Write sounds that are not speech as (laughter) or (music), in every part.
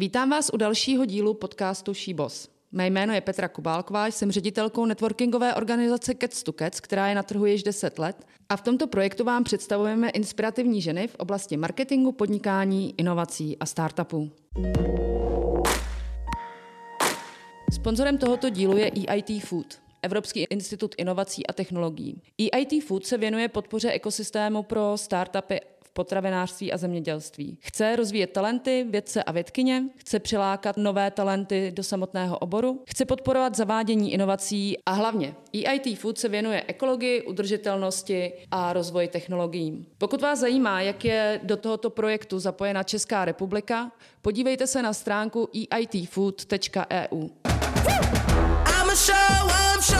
Vítám vás u dalšího dílu podcastu Šíbos. Mé jméno je Petra Kubálková, jsem ředitelkou networkingové organizace Cats to Cats, která je na trhu již 10 let a v tomto projektu vám představujeme inspirativní ženy v oblasti marketingu, podnikání, inovací a startupů. Sponzorem tohoto dílu je EIT Food, Evropský institut inovací a technologií. EIT Food se věnuje podpoře ekosystému pro startupy potravinářství a zemědělství. Chce rozvíjet talenty, vědce a vědkyně, chce přilákat nové talenty do samotného oboru, chce podporovat zavádění inovací a hlavně EIT Food se věnuje ekologii, udržitelnosti a rozvoji technologií. Pokud vás zajímá, jak je do tohoto projektu zapojena Česká republika, podívejte se na stránku eitfood.eu. I'm a show, I'm showing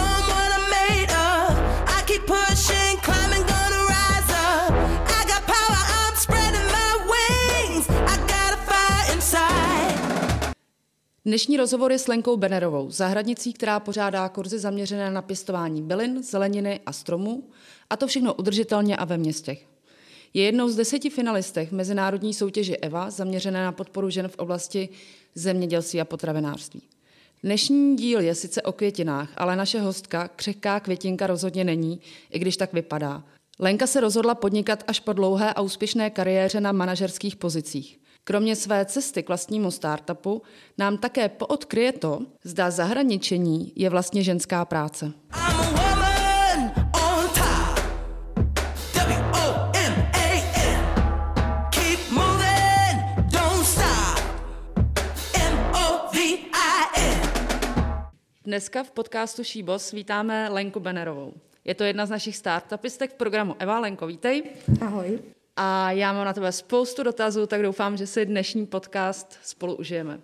Dnešní rozhovor je s Lenkou Benerovou, zahradnicí, která pořádá kurzy zaměřené na pěstování bylin, zeleniny a stromů, a to všechno udržitelně a ve městech. Je jednou z deseti finalistech v mezinárodní soutěži EVA zaměřené na podporu žen v oblasti zemědělství a potravinářství. Dnešní díl je sice o květinách, ale naše hostka, křehká květinka, rozhodně není, i když tak vypadá. Lenka se rozhodla podnikat až po dlouhé a úspěšné kariéře na manažerských pozicích. Kromě své cesty k vlastnímu startupu nám také poodkryje to, zda zahraničení je vlastně ženská práce. Dneska v podcastu Šíbos vítáme Lenku Benerovou. Je to jedna z našich startupistek v programu Eva. Lenko, vítej. Ahoj. A já mám na tebe spoustu dotazů, tak doufám, že si dnešní podcast spolu užijeme.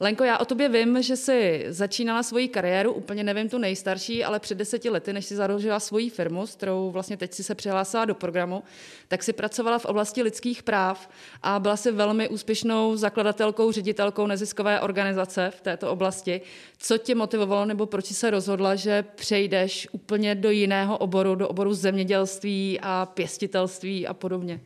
Lenko, já o tobě vím, že jsi začínala svoji kariéru, úplně nevím tu nejstarší, ale před deseti lety, než si založila svoji firmu, s kterou vlastně teď si se přihlásila do programu, tak si pracovala v oblasti lidských práv a byla si velmi úspěšnou zakladatelkou, ředitelkou neziskové organizace v této oblasti. Co tě motivovalo nebo proč jsi se rozhodla, že přejdeš úplně do jiného oboru, do oboru zemědělství a pěstitelství a podobně?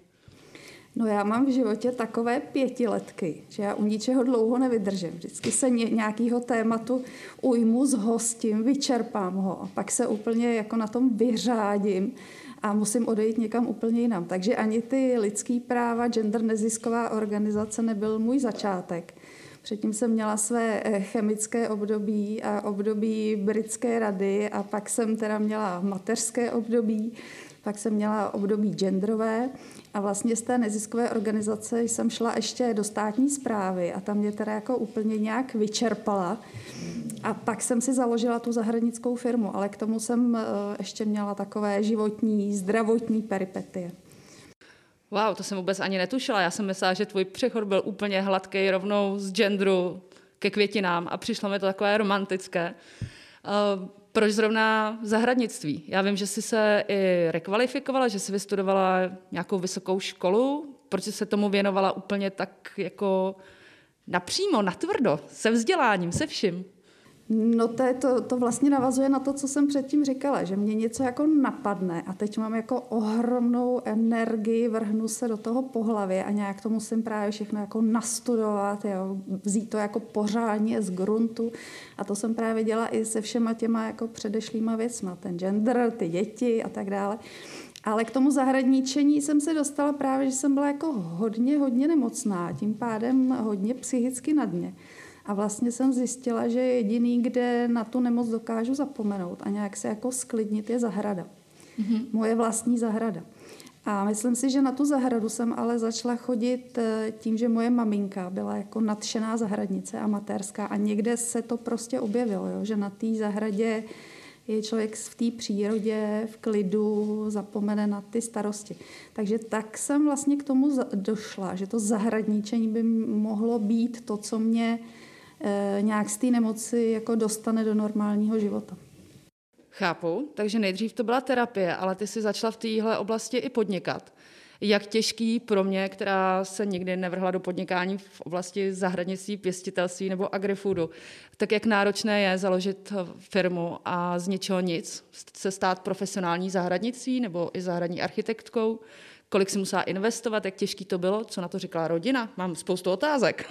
No já mám v životě takové pětiletky, že já u ničeho dlouho nevydržím. Vždycky se nějakého tématu ujmu, zhostím, vyčerpám ho a pak se úplně jako na tom vyřádím a musím odejít někam úplně jinam. Takže ani ty lidský práva, gender nezisková organizace nebyl můj začátek. Předtím jsem měla své eh, chemické období a období britské rady a pak jsem teda měla mateřské období, pak jsem měla období genderové a vlastně z té neziskové organizace jsem šla ještě do státní zprávy a tam mě teda jako úplně nějak vyčerpala. A pak jsem si založila tu zahradnickou firmu, ale k tomu jsem eh, ještě měla takové životní, zdravotní peripetie. Wow, to jsem vůbec ani netušila. Já jsem myslela, že tvůj přechod byl úplně hladký rovnou z genderu ke květinám a přišlo mi to takové romantické. Uh, proč zrovna zahradnictví? Já vím, že jsi se i rekvalifikovala, že jsi vystudovala nějakou vysokou školu. Proč jsi se tomu věnovala úplně tak jako napřímo, natvrdo, se vzděláním, se vším? No to, je to, to vlastně navazuje na to, co jsem předtím říkala, že mě něco jako napadne a teď mám jako ohromnou energii, vrhnu se do toho po hlavě a nějak to musím právě všechno jako nastudovat, jo, vzít to jako pořádně z gruntu a to jsem právě dělala i se všema těma jako předešlýma věcma, ten gender, ty děti a tak dále. Ale k tomu zahradničení jsem se dostala právě, že jsem byla jako hodně, hodně nemocná, tím pádem hodně psychicky na dně. A vlastně jsem zjistila, že jediný, kde na tu nemoc dokážu zapomenout a nějak se jako sklidnit, je zahrada. Mm-hmm. Moje vlastní zahrada. A myslím si, že na tu zahradu jsem ale začala chodit eh, tím, že moje maminka byla jako nadšená zahradnice amatérská a někde se to prostě objevilo, jo, že na té zahradě je člověk v té přírodě, v klidu, zapomene na ty starosti. Takže tak jsem vlastně k tomu došla, že to zahradničení by mohlo být to, co mě nějak z té nemoci jako dostane do normálního života. Chápu, takže nejdřív to byla terapie, ale ty si začala v téhle oblasti i podnikat. Jak těžký pro mě, která se nikdy nevrhla do podnikání v oblasti zahradnictví, pěstitelství nebo agrifoodu, tak jak náročné je založit firmu a z ničeho nic se stát profesionální zahradnictví nebo i zahradní architektkou, kolik si musela investovat, jak těžký to bylo, co na to říkala rodina. Mám spoustu otázek.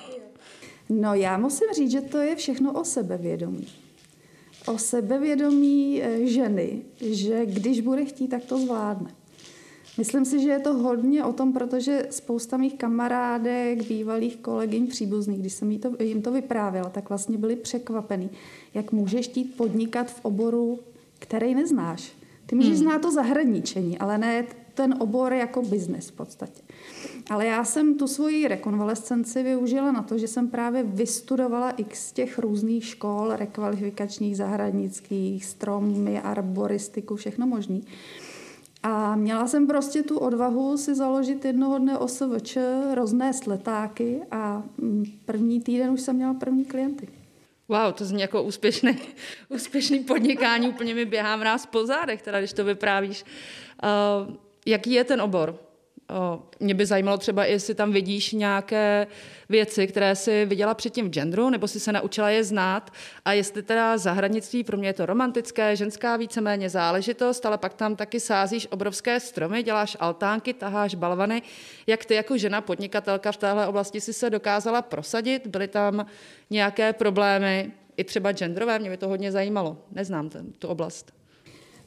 No já musím říct, že to je všechno o sebevědomí. O sebevědomí eh, ženy, že když bude chtít, tak to zvládne. Myslím si, že je to hodně o tom, protože spousta mých kamarádek, bývalých kolegyň, příbuzných, když jsem jim to, jim to vyprávěla, tak vlastně byli překvapený, jak můžeš chtít podnikat v oboru, který neznáš. Ty můžeš hmm. znát to zahraničení, ale ne ten obor jako biznes v podstatě. Ale já jsem tu svoji rekonvalescenci využila na to, že jsem právě vystudovala x těch různých škol, rekvalifikačních, zahradnických, stromy, arboristiku, všechno možný. A měla jsem prostě tu odvahu si založit jednoho dne OSVČ, roznést letáky a mm, první týden už jsem měla první klienty. Wow, to zní jako úspěšný, (laughs) úspěšný podnikání, úplně mi běhá mráz po zádech, teda, když to vyprávíš. Uh, jaký je ten obor? Mě by zajímalo třeba, jestli tam vidíš nějaké věci, které jsi viděla předtím v genderu, nebo si se naučila je znát a jestli teda zahradnictví, pro mě je to romantické, ženská víceméně záležitost, ale pak tam taky sázíš obrovské stromy, děláš altánky, taháš balvany. Jak ty jako žena podnikatelka v téhle oblasti si se dokázala prosadit? Byly tam nějaké problémy, i třeba genderové, mě by to hodně zajímalo. Neznám ten, tu oblast.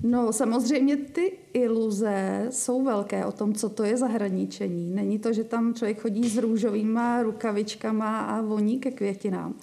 No samozřejmě ty iluze jsou velké o tom, co to je zahraničení. Není to, že tam člověk chodí s růžovýma rukavičkama a voní ke květinám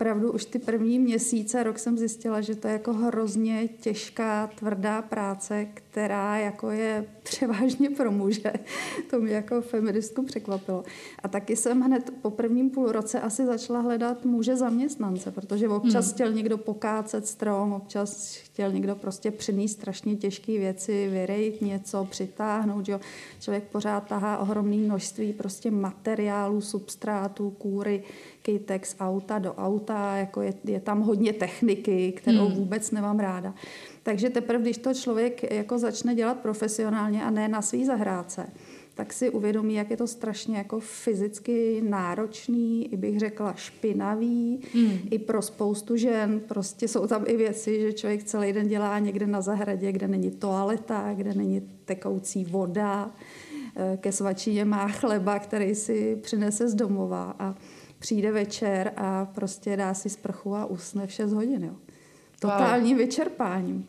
opravdu už ty první měsíce, rok jsem zjistila, že to je jako hrozně těžká, tvrdá práce, která jako je převážně pro muže. (laughs) To mě jako feministku překvapilo. A taky jsem hned po prvním půl roce asi začala hledat muže zaměstnance, protože občas hmm. chtěl někdo pokácet strom, občas chtěl někdo prostě přinést strašně těžké věci, vyrejt něco, přitáhnout. Jo. Člověk pořád tahá ohromné množství prostě materiálů, substrátů, kůry, kytek z auta do auta, jako je, je tam hodně techniky, kterou hmm. vůbec nemám ráda. Takže teprve, když to člověk jako začne dělat profesionálně a ne na svý zahrádce, tak si uvědomí, jak je to strašně jako fyzicky náročný, i bych řekla špinavý, hmm. i pro spoustu žen. Prostě jsou tam i věci, že člověk celý den dělá někde na zahradě, kde není toaleta, kde není tekoucí voda, eh, ke svačině má chleba, který si přinese z domova a přijde večer a prostě dá si sprchu a usne v 6 hodin. Jo. Totálním wow. vyčerpáním.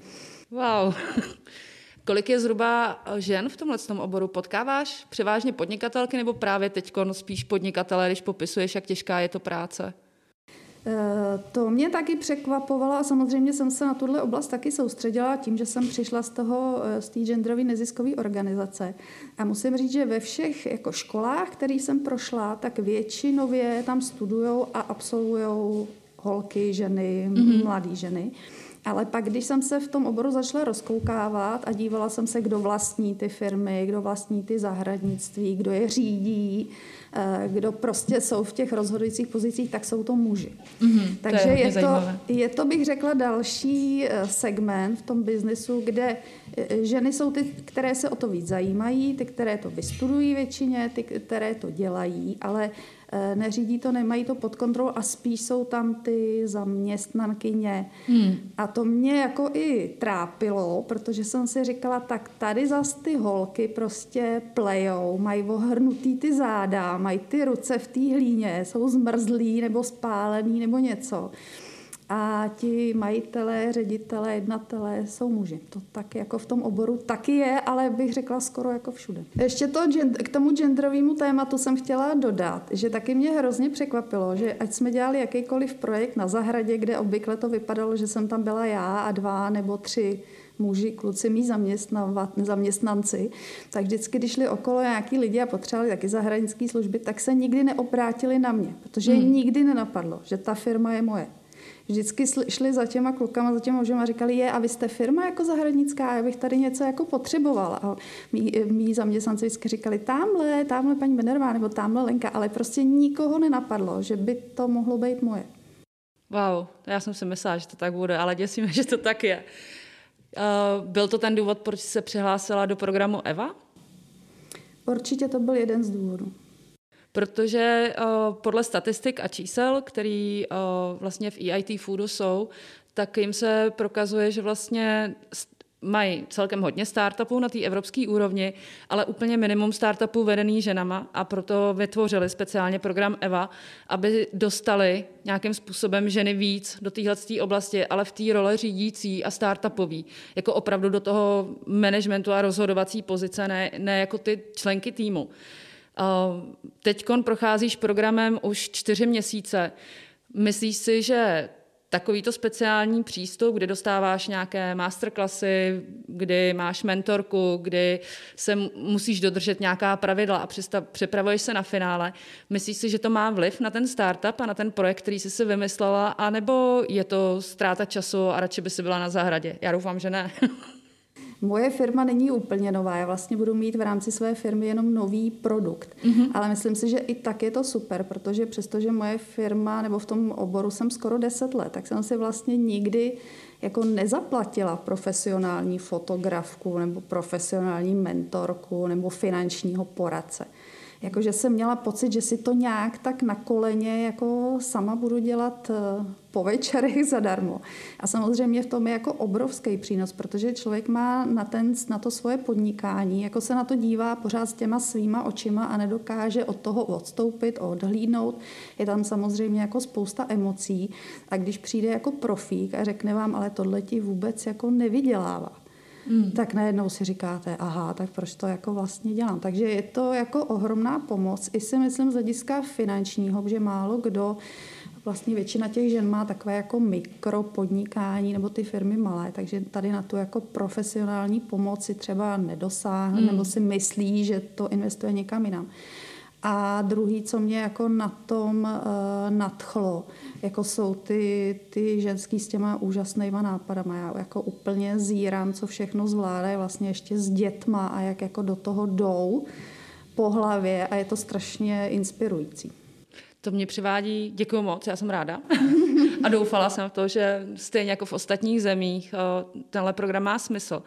Wow. (laughs) Kolik je zhruba žen v tomhle oboru? Potkáváš převážně podnikatelky nebo právě teď spíš podnikatelé, když popisuješ, jak těžká je to práce? Eh, to mě taky překvapovalo a samozřejmě jsem se na tuhle oblast taky soustředila tím, že jsem přišla z toho, eh, z té genderové neziskové organizace. A musím říct, že ve všech jako školách, které jsem prošla, tak většinově tam studují a absolvují holky, ženy, mm-hmm. mladé ženy. Ale pak, když jsem se v tom oboru začala rozkoukávat a dívala jsem se, kdo vlastní ty firmy, kdo vlastní ty zahradnictví, kdo je řídí, eh, kdo prostě jsou v těch rozhodujících pozicích, tak jsou to muži. Mm-hmm, Takže to je, je, to, je to, bych řekla, další eh, segment v tom biznesu, kde eh, ženy jsou ty, které se o to víc zajímají, ty, které to vystudují většině, ty, které to dělají, ale neřídí to, nemají to pod kontrolou a spíš jsou tam ty zaměstnankyně. Hmm. A to mě jako i trápilo, protože jsem si říkala, tak tady zas ty holky prostě plejou, mají ohrnutý ty záda, mají ty ruce v té hlíně, jsou zmrzlí nebo spálený nebo něco a ti majitelé, ředitelé, jednatelé jsou muži. To tak jako v tom oboru taky je, ale bych řekla skoro jako všude. Ještě to k tomu genderovému tématu jsem chtěla dodat, že taky mě hrozně překvapilo, že ať jsme dělali jakýkoliv projekt na zahradě, kde obvykle to vypadalo, že jsem tam byla já a dva nebo tři muži, kluci, mý zaměstnanci, tak vždycky, když šli okolo nějaký lidi a potřebovali taky zahraniční služby, tak se nikdy neobrátili na mě, protože hmm. nikdy nenapadlo, že ta firma je moje vždycky šli za těma klukama, za těma mužema a říkali, je, a vy jste firma jako zahradnická, já bych tady něco jako potřebovala. A mý, mý zaměstnanci vždycky říkali, tamhle, tamhle paní Benerová, nebo tamhle Lenka, ale prostě nikoho nenapadlo, že by to mohlo být moje. Wow, já jsem si myslela, že to tak bude, ale děsíme, že to tak je. Uh, byl to ten důvod, proč se přihlásila do programu EVA? Určitě to byl jeden z důvodů protože uh, podle statistik a čísel, který uh, vlastně v EIT Foodu jsou, tak jim se prokazuje, že vlastně mají celkem hodně startupů na té evropské úrovni, ale úplně minimum startupů vedený ženama a proto vytvořili speciálně program EVA, aby dostali nějakým způsobem ženy víc do téhle oblasti, ale v té role řídící a startupový, jako opravdu do toho managementu a rozhodovací pozice, ne, ne jako ty členky týmu. Teď procházíš programem už čtyři měsíce. Myslíš si, že takovýto speciální přístup, kdy dostáváš nějaké masterclassy, kdy máš mentorku, kdy se musíš dodržet nějaká pravidla a připravuješ se na finále. Myslíš si, že to má vliv na ten startup a na ten projekt, který jsi si vymyslela, anebo je to ztráta času a radši by si byla na zahradě? Já doufám, že ne. (laughs) Moje firma není úplně nová, já vlastně budu mít v rámci své firmy jenom nový produkt. Mm-hmm. Ale myslím si, že i tak je to super, protože přestože moje firma, nebo v tom oboru jsem skoro 10 let, tak jsem si vlastně nikdy jako nezaplatila profesionální fotografku nebo profesionální mentorku nebo finančního poradce jakože jsem měla pocit, že si to nějak tak na koleně jako sama budu dělat eh, po večerech (laughs) zadarmo. A samozřejmě v tom je jako obrovský přínos, protože člověk má na, ten, na to svoje podnikání, jako se na to dívá pořád s těma svýma očima a nedokáže od toho odstoupit, odhlídnout. Je tam samozřejmě jako spousta emocí a když přijde jako profík a řekne vám, ale tohle ti vůbec jako nevydělává, hmm. tak najednou si říkáte, aha, tak proč to jako vlastně dělám. Takže je to jako ohromná pomoc. I si myslím z hlediska finančního, že málo kdo vlastně většina těch žen má takové jako mikropodnikání nebo ty firmy malé, takže tady na tu jako profesionální pomoci třeba nedosáhne hmm. nebo si myslí, že to investuje někam jinam. A druhý, co mě jako na tom uh, nadchlo, jako jsou ty, ty ženský s těma úžasnýma nápadama. Já jako úplně zírám, co všechno zvládají vlastně ještě s dětma a jak jako do toho jdou po hlavě a je to strašně inspirující. To mě přivádí, děkuji moc, já jsem ráda. a doufala jsem v to, že stejně jako v ostatních zemích eh, tenhle program má smysl.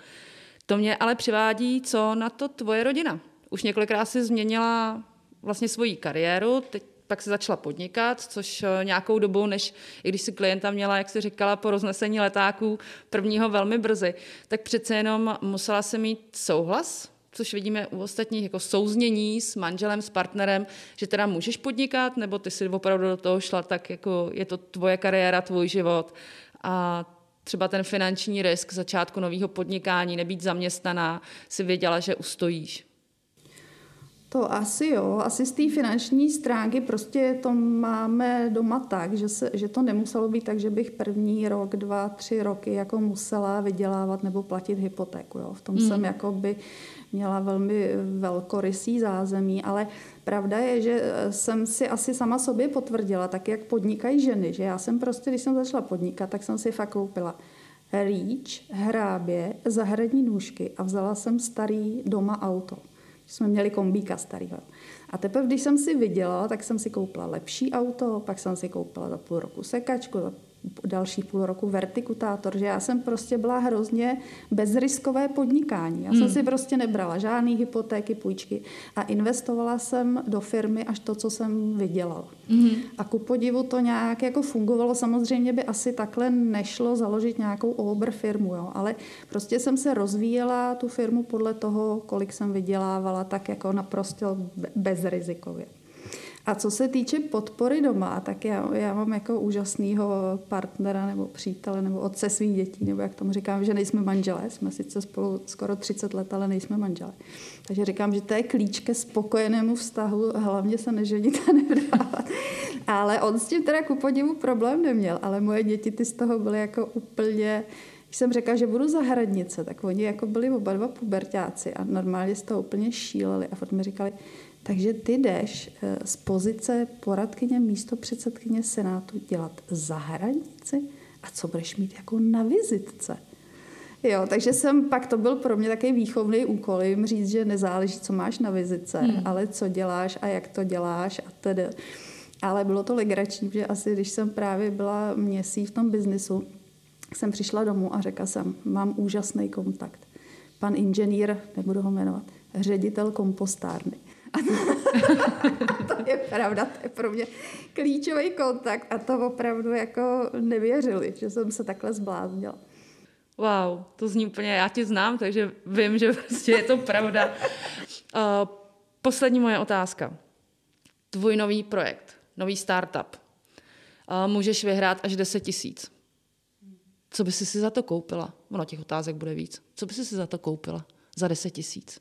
To mě ale přivádí, co na to tvoje rodina. Už několikrát si změnila vlastně svoji kariéru, teď pak se začala podnikat, což eh, nějakou dobu, než i když si klienta měla, jak si říkala, po roznesení letáků prvního velmi brzy, tak přece jenom musela se mít souhlas, což vidíme u ostatních jako souznění s manželem, s partnerem, že teda můžeš podnikat, nebo ty si opravdu do toho šla tak, jako je to tvoje kariéra, tvůj život a třeba ten finanční risk začátku nového podnikání, nebýt zaměstnaná, si věděla, že ustojíš. To asi jo, asi z té finanční stránky prostě to máme doma tak, že, se, že to nemuselo být tak, že bych první rok, dva, tři roky jako musela vydělávat nebo platit hypotéku. Jo. V tom hmm. jsem jako by měla velmi velkorysý zázemí, ale pravda je, že jsem si asi sama sobě potvrdila, tak jak podnikají ženy, že já jsem prostě, když jsem začala podnikat, tak jsem si fakt koupila rýč, hrábě, zahradní nůžky a vzala jsem starý doma auto jsme měli kombíka starého. A teprve, když jsem si vydělala, tak jsem si koupila lepší auto, pak jsem si koupila za půl roku sekačku, za další půl roku vertikutátor, že já jsem prostě byla hrozně bezriskové podnikání. Já jsem hmm. si prostě nebrala žádný hypotéky, půjčky a investovala jsem do firmy až to, co jsem vydělala. Hmm. A ku podivu to nějak jako fungovalo. Samozřejmě by asi takhle nešlo založit nějakou obr firmu, jo? ale prostě jsem se rozvíjela tu firmu podle toho, kolik jsem vydělávala, tak jako naprosto bezrizikově. A co se týče podpory doma, tak já, já mám jako úžasného partnera nebo přítele nebo otce svých dětí, nebo jak tomu říkám, že nejsme manželé. Jsme sice spolu skoro 30 let, ale nejsme manželé. Takže říkám, že to je klíč ke spokojenému vztahu, hlavně se neženit a nevdávat. Ale on s tím teda ku podivu problém neměl, ale moje děti ty z toho byly jako úplně když jsem řekla, že budu zahradnice, tak oni jako byli oba dva pubertáci a normálně z toho úplně šíleli a furt mi říkali, takže ty jdeš eh, z pozice poradkyně místo předsedkyně Senátu dělat zahranici a co budeš mít jako na vizitce? Jo, takže jsem, pak to byl pro mě takový výchovný úkol, jim říct, že nezáleží, co máš na vizitce, hmm. ale co děláš a jak to děláš a tedy. Ale bylo to legrační, že asi když jsem právě byla měsíc v tom biznisu, jsem přišla domů a řekla jsem, mám úžasný kontakt. Pan inženýr, nebudu ho jmenovat, ředitel kompostárny. (laughs) to je pravda, to je pro mě klíčový kontakt a to opravdu jako nevěřili, že jsem se takhle zbláznila. Wow, to zní úplně, já tě znám, takže vím, že prostě je to pravda. Uh, (laughs) poslední moje otázka. Tvůj nový projekt, nový startup. Uh, můžeš vyhrát až 10 tisíc. Co by si si za to koupila? Ono těch otázek bude víc. Co by si si za to koupila? Za 10 tisíc.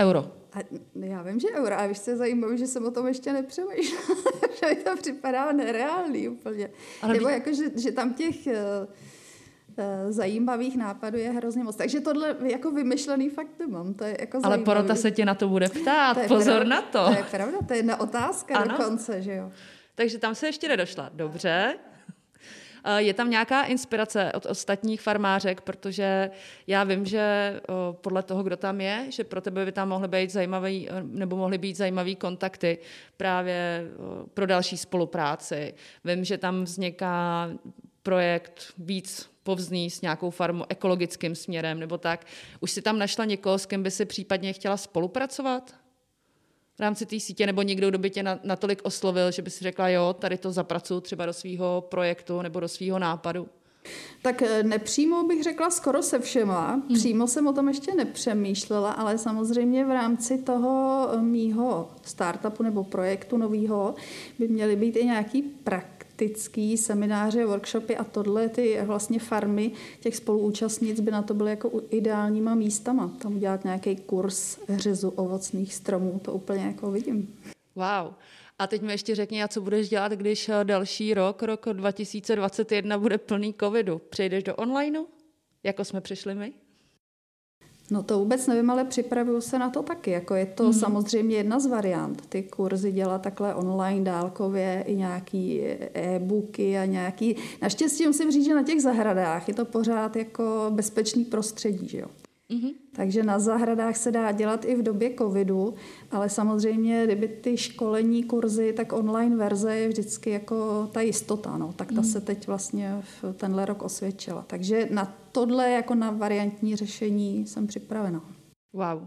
Euro. A já vím, že euro, a víš, co je zajímavé, že jsem o tom ještě nepřemýšlela, (laughs) že mi to připadá nereálný úplně. Ale Nebo jako, že, že tam těch uh, uh, zajímavých nápadů je hrozně moc. Takže tohle jako vymyšlený fakt nemám. To je jako Ale porota se tě na to bude ptát, to pozor pravda, na to. To je pravda, to je jedna otázka ano. dokonce, že jo. Takže tam se ještě nedošla. Dobře, Eh, je tam nějaká inspirace od ostatních farmářek, protože já vím, že eh, podle toho, kdo tam je, že pro tebe by tam mohly být zajímavý, eh, nebo mohly být zajímavý kontakty právě pro další spolupráci. Vím, že tam vzniká projekt víc povzný s nějakou farmou ekologickým směrem nebo tak. Už si tam našla někoho, s kým by si případně chtěla spolupracovat? V rámci té sítě, nebo někdo, kdo by tě natolik oslovil, že by si řekla, jo, tady to zapracuju třeba do svého projektu nebo do svého nápadu? Tak eh, nepřímo bych řekla skoro se všema. Hmm. Přímo jsem o tom ještě nepřemýšlela, ale samozřejmě v rámci toho eh, mýho startupu nebo projektu nového by měly být i nějaký prak praktický semináře, workshopy a tohle, ty vlastně farmy těch spoluúčastnic by na to byly jako ideálníma místama. Tam udělat nějaký kurz řezu ovocných stromů, to úplně jako vidím. Wow. A teď mi ještě řekni, a co budeš dělat, když eh, další rok, rok 2021, bude plný covidu? Přejdeš do onlineu, jako jsme přišli my? No to vůbec nevím, ale připravuju se na to taky. Jako je to mm-hmm. samozřejmě jedna z variant. Ty kurzy dělat takhle online, dálkově, i nějaký e-booky a nějaký... Naštěstí musím říct, že na těch zahradách je to pořád jako bezpečný prostředí, že jo. Mm-hmm. Takže na zahradách se dá dělat i v době covidu, ale samozřejmě, kdyby ty školení kurzy, tak online verze je vždycky jako ta jistota. No. Tak ta mm. se teď vlastně v tenhle rok osvědčila. Takže na tohle jako na variantní řešení jsem připravena. Wow.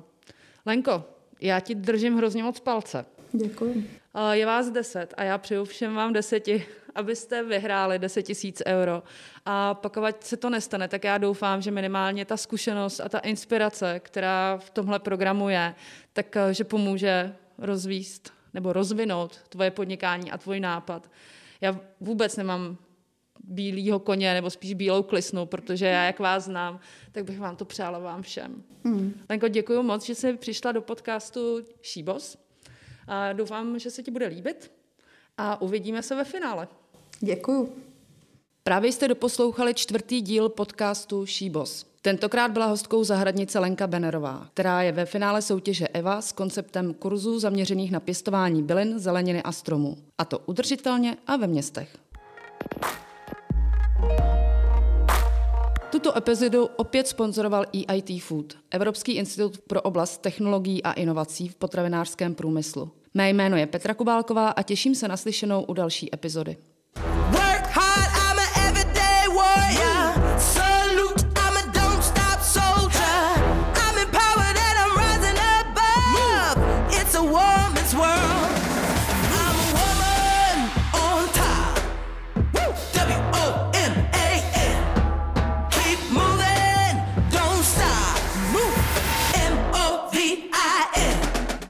Lenko, já ti držím hrozně moc palce. Děkuji. Je vás deset a já přeju všem vám deseti, abyste vyhráli 10 tisíc euro. A pokud se to nestane, tak já doufám, že minimálně ta zkušenost a ta inspirace, která v tomhle programu je, tak eh, že pomůže rozvíst nebo rozvinout tvoje podnikání a tvůj nápad. Já vůbec nemám bílýho koně, nebo spíš bílou klisnu, protože já, jak vás znám, tak bych vám to přála vám všem. Hmm. Lenko, děkuji moc, že jsi přišla do podcastu Šíbos. A doufám, že se ti bude líbit a uvidíme se ve finále. Děkuju. Právě jste doposlouchali čtvrtý díl podcastu Šíbos. Tentokrát byla hostkou zahradnice Lenka Benerová, která je ve finále soutěže EVA s konceptem kurzů zaměřených na pěstování bylin, zeleniny a stromů. A to udržitelně a ve městech. Tuto epizodu opět sponzoroval EIT Food, Evropský institut pro oblast technologií a inovací v potravinářském průmyslu. Mé jméno je Petra Kubálková a těším se na slyšenou u další epizody.